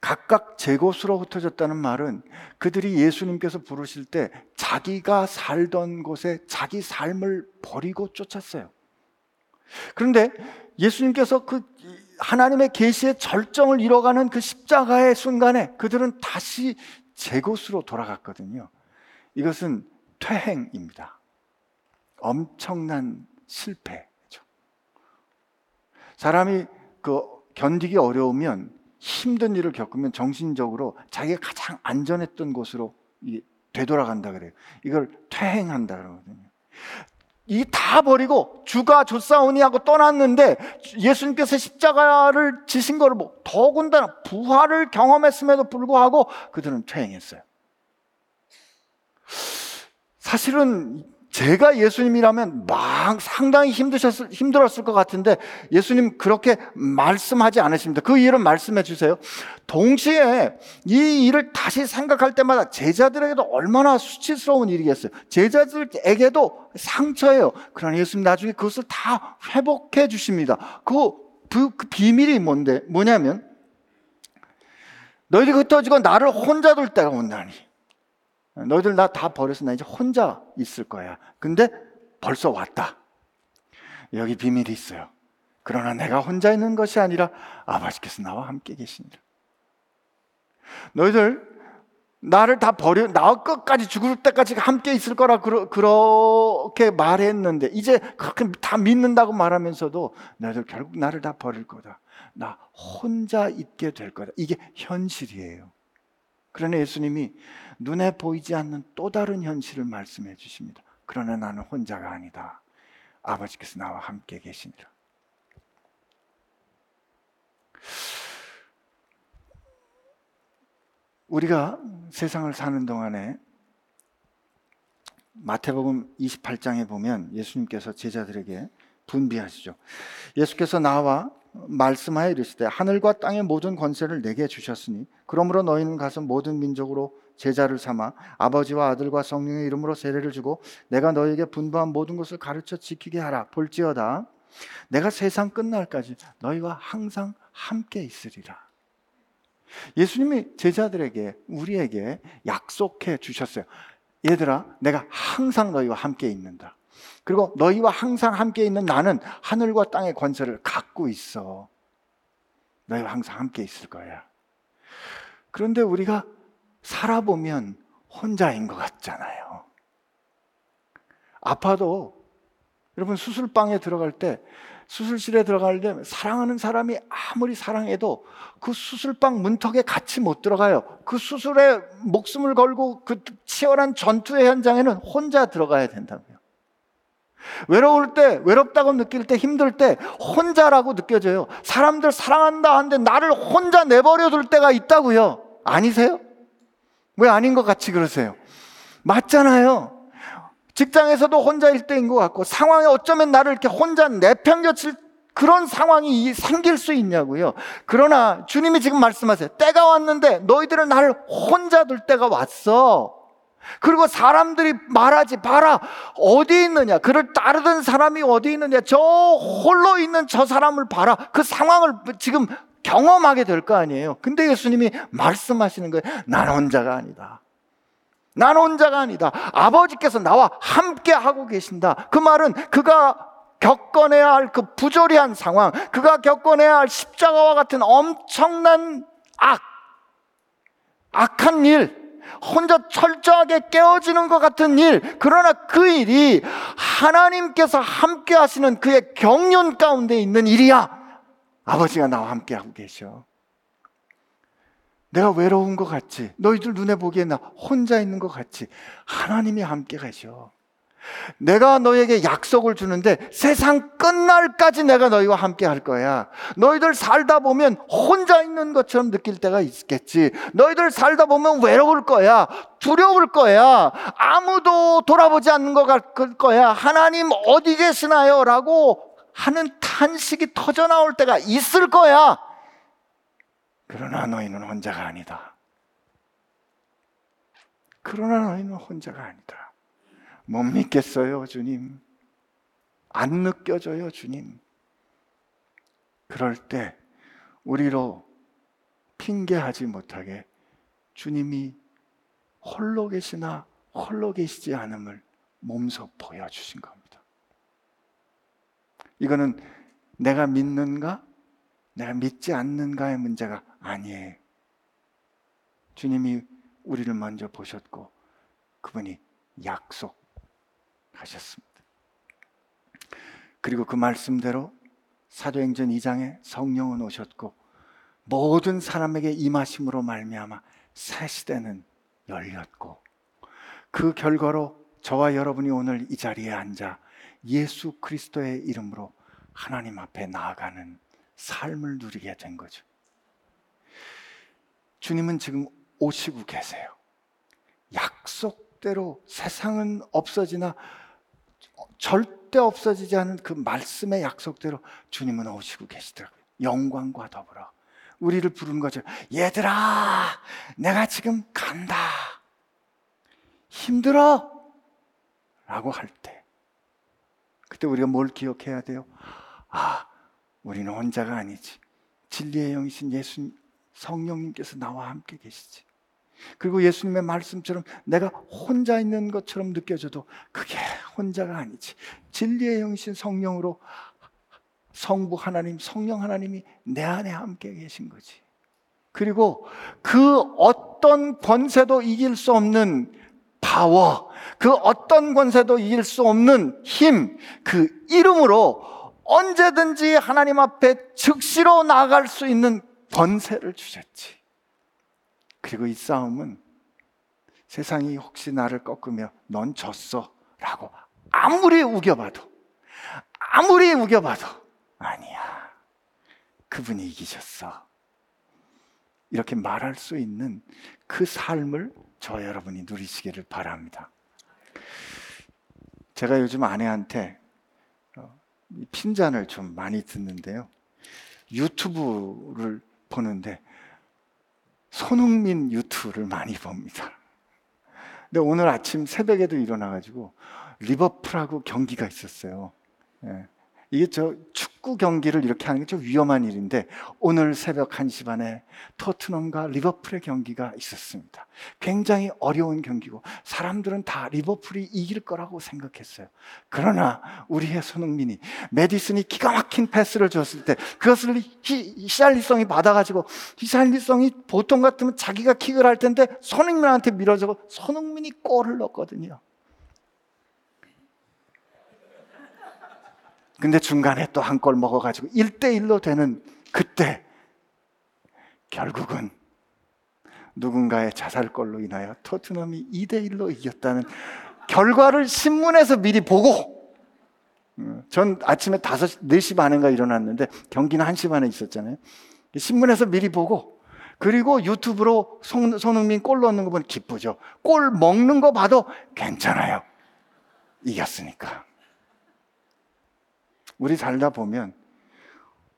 [SPEAKER 1] 각각 제 곳으로 흩어졌다는 말은 그들이 예수님께서 부르실 때 자기가 살던 곳에 자기 삶을 버리고 쫓았어요. 그런데 예수님께서 그 하나님의 계시의 절정을 이뤄가는 그 십자가의 순간에 그들은 다시 제 곳으로 돌아갔거든요. 이것은 퇴행입니다. 엄청난 실패죠. 사람이 그 견디기 어려우면 힘든 일을 겪으면 정신적으로 자기가 가장 안전했던 곳으로 되돌아간다 그래요. 이걸 퇴행한다 그러거든요. 이 다 버리고 주가 조사오니 하고 떠났는데 예수님께서 십자가를 지신 거를 뭐 더군다나 부활을 경험했음에도 불구하고 그들은 퇴행했어요. 사실은 제가 예수님이라면 막 상당히 힘드셨을, 힘들었을 것 같은데 예수님 그렇게 말씀하지 않으십니다. 그 일은 말씀해 주세요. 동시에 이 일을 다시 생각할 때마다 제자들에게도 얼마나 수치스러운 일이겠어요. 제자들에게도 상처예요. 그러나 예수님 나중에 그것을 다 회복해 주십니다. 그, 그, 그 비밀이 뭔데, 뭐냐면 너희들이 흩어지고 나를 혼자 둘 때가 온다니. 너희들 나 다 버려서 나 이제 혼자 있을 거야. 근데 벌써 왔다. 여기 비밀이 있어요. 그러나 내가 혼자 있는 것이 아니라 아버지께서 나와 함께 계시니라. 너희들 나를 다 버려 나 끝까지 죽을 때까지 함께 있을 거라 그러, 그렇게 말했는데 이제 그렇게 다 믿는다고 말하면서도 너희들 결국 나를 다 버릴 거다. 나 혼자 있게 될 거다. 이게 현실이에요. 그러나 예수님이 눈에 보이지 않는 또 다른 현실을 말씀해 주십니다. 그러나 나는 혼자가 아니다. 아버지께서 나와 함께 계시니라. 우리가 세상을 사는 동안에 마태복음 28장에 보면 예수님께서 제자들에게 분비하시죠. 예수께서 나와 말씀하여 이르시되 하늘과 땅의 모든 권세를 내게 주셨으니 그러므로 너희는 가서 모든 민족으로 제자를 삼아 아버지와 아들과 성령의 이름으로 세례를 주고 내가 너희에게 분부한 모든 것을 가르쳐 지키게 하라 볼지어다 내가 세상 끝날까지 너희와 항상 함께 있으리라. 예수님이 제자들에게 우리에게 약속해 주셨어요. 얘들아, 내가 항상 너희와 함께 있는다. 그리고 너희와 항상 함께 있는 나는 하늘과 땅의 권세를 갖고 있어. 너희와 항상 함께 있을 거야. 그런데 우리가 살아보면 혼자인 것 같잖아요. 아파도 여러분 수술방에 들어갈 때 수술실에 들어갈 때 사랑하는 사람이 아무리 사랑해도 그 수술방 문턱에 같이 못 들어가요. 그 수술에 목숨을 걸고 그 치열한 전투의 현장에는 혼자 들어가야 된다고요. 외로울 때, 외롭다고 느낄 때, 힘들 때 혼자라고 느껴져요. 사람들 사랑한다 하는데 나를 혼자 내버려 둘 때가 있다고요. 아니세요? 왜 아닌 것 같이 그러세요? 맞잖아요. 직장에서도 혼자일 때인 것 같고 상황에 어쩌면 나를 이렇게 혼자 내팽겨칠 그런 상황이 생길 수 있냐고요. 그러나 주님이 지금 말씀하세요. 때가 왔는데 너희들은 나를 혼자 둘 때가 왔어. 그리고 사람들이 말하지 봐라 어디 있느냐 그를 따르던 사람이 어디 있느냐 저 홀로 있는 저 사람을 봐라 그 상황을 지금 경험하게 될 거 아니에요 근데 예수님이 말씀하시는 거예요 난 혼자가 아니다 난 혼자가 아니다. 아버지께서 나와 함께 하고 계신다. 그 말은 그가 겪어내야 할 그 부조리한 상황, 그가 겪어내야 할 십자가와 같은 엄청난 악, 악한 일, 혼자 철저하게 깨어지는 것 같은 일, 그러나 그 일이 하나님께서 함께 하시는 그의 경륜 가운데 있는 일이야. 아버지가 나와 함께 하고 계셔. 내가 외로운 것 같지. 너희들 눈에 보기에 나 혼자 있는 것 같지. 하나님이 함께 가셔. 내가 너에게 약속을 주는데 세상 끝날까지 내가 너희와 함께 할 거야. 너희들 살다 보면 혼자 있는 것처럼 느낄 때가 있겠지. 너희들 살다 보면 외로울 거야. 두려울 거야. 아무도 돌아보지 않는 것 같을 거야. 하나님 어디 계시나요? 라고 하는 탄식이 터져 나올 때가 있을 거야. 그러나 너희는 혼자가 아니다. 그러나 너희는 혼자가 아니다. 못 믿겠어요, 주님. 안 느껴져요, 주님. 그럴 때 우리로 핑계하지 못하게 주님이 홀로 계시나 홀로 계시지 않음을 몸소 보여주신 겁니다. 이거는 내가 믿는가? 내가 믿지 않는가의 문제가 아니에요. 주님이 우리를 먼저 보셨고 그분이 약속하셨습니다. 그리고 그 말씀대로 사도행전 2장에 성령은 오셨고 모든 사람에게 임하심으로 말미암아 새 시대는 열렸고 그 결과로 저와 여러분이 오늘 이 자리에 앉아 예수 그리스도의 이름으로 하나님 앞에 나아가는 삶을 누리게 된 거죠. 주님은 지금 오시고 계세요. 약속대로 세상은 없어지나 절대 없어지지 않은 그 말씀의 약속대로 주님은 오시고 계시더라고요. 영광과 더불어. 우리를 부르는 거죠. 얘들아, 내가 지금 간다. 힘들어. 라고 할 때. 그때 우리가 뭘 기억해야 돼요? 아, 우리는 혼자가 아니지. 진리의 영이신 예수 성령님께서 나와 함께 계시지. 그리고 예수님의 말씀처럼 내가 혼자 있는 것처럼 느껴져도 그게 혼자가 아니지. 진리의 영이신 성령으로 성부 하나님, 성령 하나님이 내 안에 함께 계신 거지. 그리고 그 어떤 권세도 이길 수 없는 파워, 그 어떤 권세도 이길 수 없는 힘, 그 이름으로 언제든지 하나님 앞에 즉시로 나아갈 수 있는 권세를 주셨지. 그리고 이 싸움은 세상이 혹시 나를 꺾으며 넌 졌어 라고 아무리 우겨봐도 아무리 우겨봐도 아니야. 그분이 이기셨어. 이렇게 말할 수 있는 그 삶을 저 여러분이 누리시기를 바랍니다. 제가 요즘 아내한테 어, 핀잔을 좀 많이 듣는데요. 유튜브를 보는데 손흥민 유튜브를 많이 봅니다. 근데 오늘 아침 새벽에도 일어나가지고 리버풀하고 경기가 있었어요. 예. 이게 저 축구 경기를 이렇게 하는 게 좀 위험한 일인데 오늘 새벽 1시 반에 토트넘과 리버풀의 경기가 있었습니다. 굉장히 어려운 경기고 사람들은 다 리버풀이 이길 거라고 생각했어요. 그러나 우리의 손흥민이 메디슨이 기가 막힌 패스를 줬을 때 그것을 히, 샬리성이 받아가지고 히샬리성이 보통 같으면 자기가 킥을 할 텐데 손흥민한테 밀어주고 손흥민이 골을 넣었거든요. 근데 중간에 또한골 먹어가지고 1대1로 되는 그때 결국은 누군가의 자살골로 인하여 토트넘이 2대1로 이겼다는 결과를 신문에서 미리 보고 어, 전 아침에 5, 4시 반인가 일어났는데 경기는 1시 반에 있었잖아요. 신문에서 미리 보고 그리고 유튜브로 손, 손흥민 골 넣는 거 보면 기쁘죠. 골 먹는 거 봐도 괜찮아요. 이겼으니까. 우리 살다 보면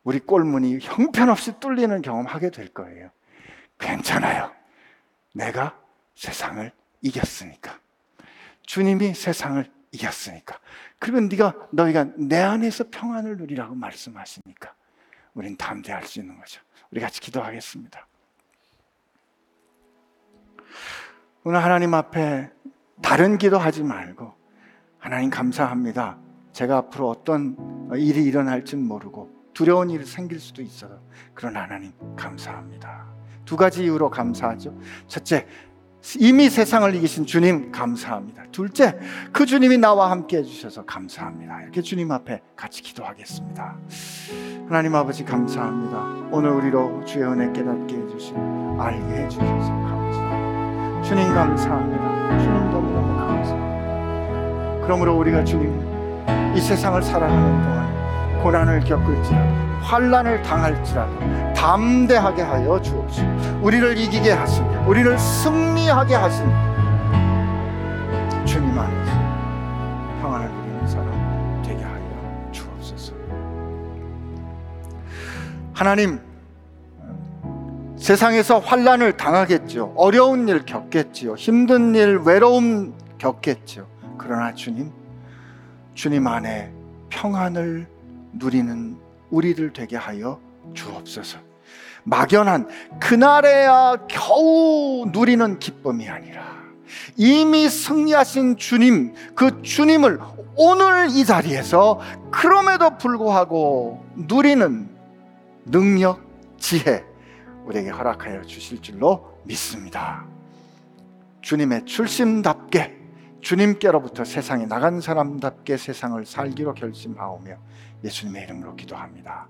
[SPEAKER 1] 우리 꼴문이 형편없이 뚫리는 경험하게 될 거예요. 괜찮아요. 내가 세상을 이겼으니까. 주님이 세상을 이겼으니까. 그리고 네가 너희가 내 안에서 평안을 누리라고 말씀하시니까 우린 담대할 수 있는 거죠. 우리 같이 기도하겠습니다. 오늘 하나님 앞에 다른 기도하지 말고 하나님 감사합니다. 제가 앞으로 어떤 일이 일어날지는 모르고 두려운 일이 생길 수도 있어요. 그런 하나님 감사합니다. 두 가지 이유로 감사하죠. 첫째, 이미 세상을 이기신 주님 감사합니다. 둘째, 그 주님이 나와 함께 해주셔서 감사합니다. 이렇게 주님 앞에 같이 기도하겠습니다. 하나님 아버지 감사합니다. 오늘 우리로 주의 은혜 깨닫게 해주시고 알게 해주셔서 감사합니다. 주님 감사합니다. 주님 너무너무 감사합니다. 그러므로 우리가 주님 이 세상을 살아가는 동안 고난을 겪을지라도 환란을 당할지라도 담대하게 하여 주옵시고 우리를 이기게 하시니 우리를 승리하게 하시니 주님 안에서 평안을 누리는 사람 되게 하여 주옵소서. 하나님 세상에서 환란을 당하겠죠 어려운 일 겪겠지요. 힘든 일 외로움 겪겠죠 그러나 주님 주님 안에 평안을 누리는 우리들 되게 하여 주옵소서. 막연한 그날에야 겨우 누리는 기쁨이 아니라 이미 승리하신 주님, 그 주님을 오늘 이 자리에서 그럼에도 불구하고 누리는 능력, 지혜, 우리에게 허락하여 주실 줄로 믿습니다. 주님의 출심답게 주님께로부터 세상에 나간 사람답게 세상을 살기로 결심하오며 예수님의 이름으로 기도합니다.